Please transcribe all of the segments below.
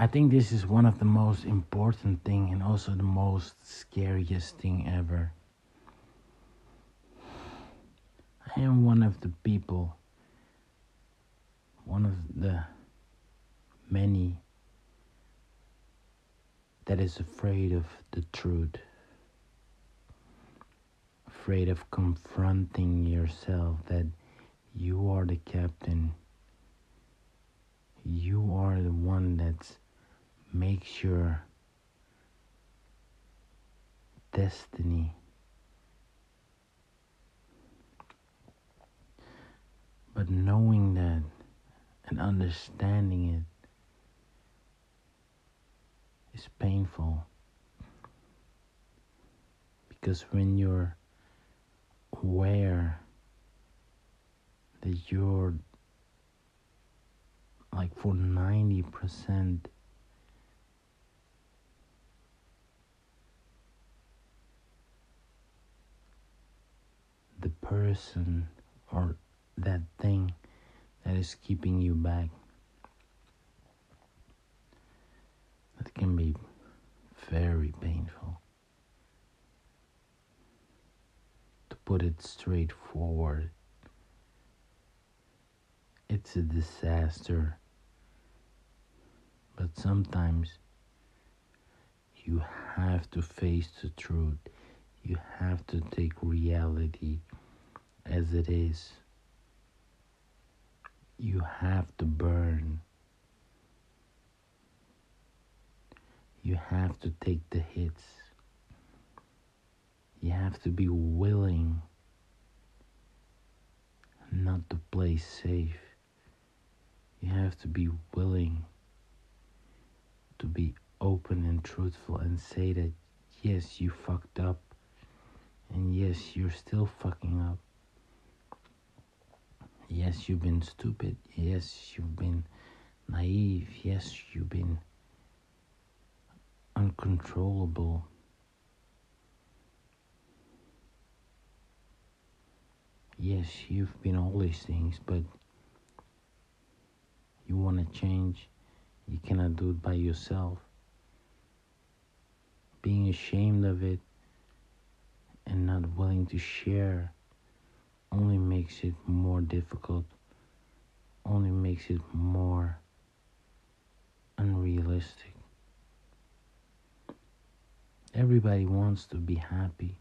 I think this is one of the most important thing and also the most scariest thing ever. I am one of the people, one of the many that is afraid of the truth, afraid of confronting yourself that you are the captain. You are the one that makes your destiny. But knowing that and understanding it is painful. Because when you're aware that you're like for 90% the person or that thing that is keeping you back. That can be very painful. To put it straightforward, it's a disaster. But sometimes you have to face the truth. You have to take reality as it is. You have to burn. You have to take the hits. You have to be willing not to play safe. You have to be willing to be open and truthful and say that yes, you fucked up, and yes, you're still fucking up. Yes, you've been stupid. Yes, you've been naive. Yes, you've been uncontrollable. Yes, you've been all these things, but you want to change, you cannot do it by yourself. Being ashamed of it and not willing to share only makes it more difficult, only makes it more unrealistic. Everybody wants to be happy,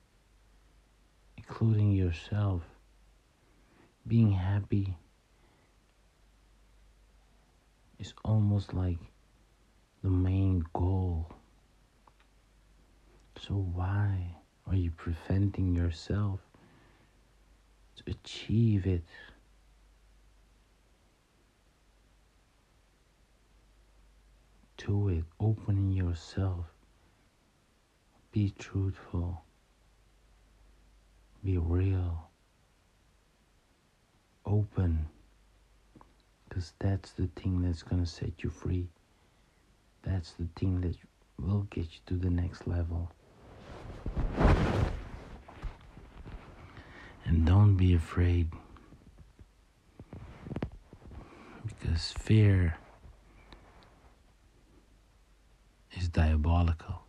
including yourself. Being happy is almost like the main goal. So, why are you preventing yourself achieve it? To it, opening yourself, be truthful, be real, open because that's the thing that's gonna set you free. That's the thing that will get you to the next level. And don't be afraid because fear is diabolical.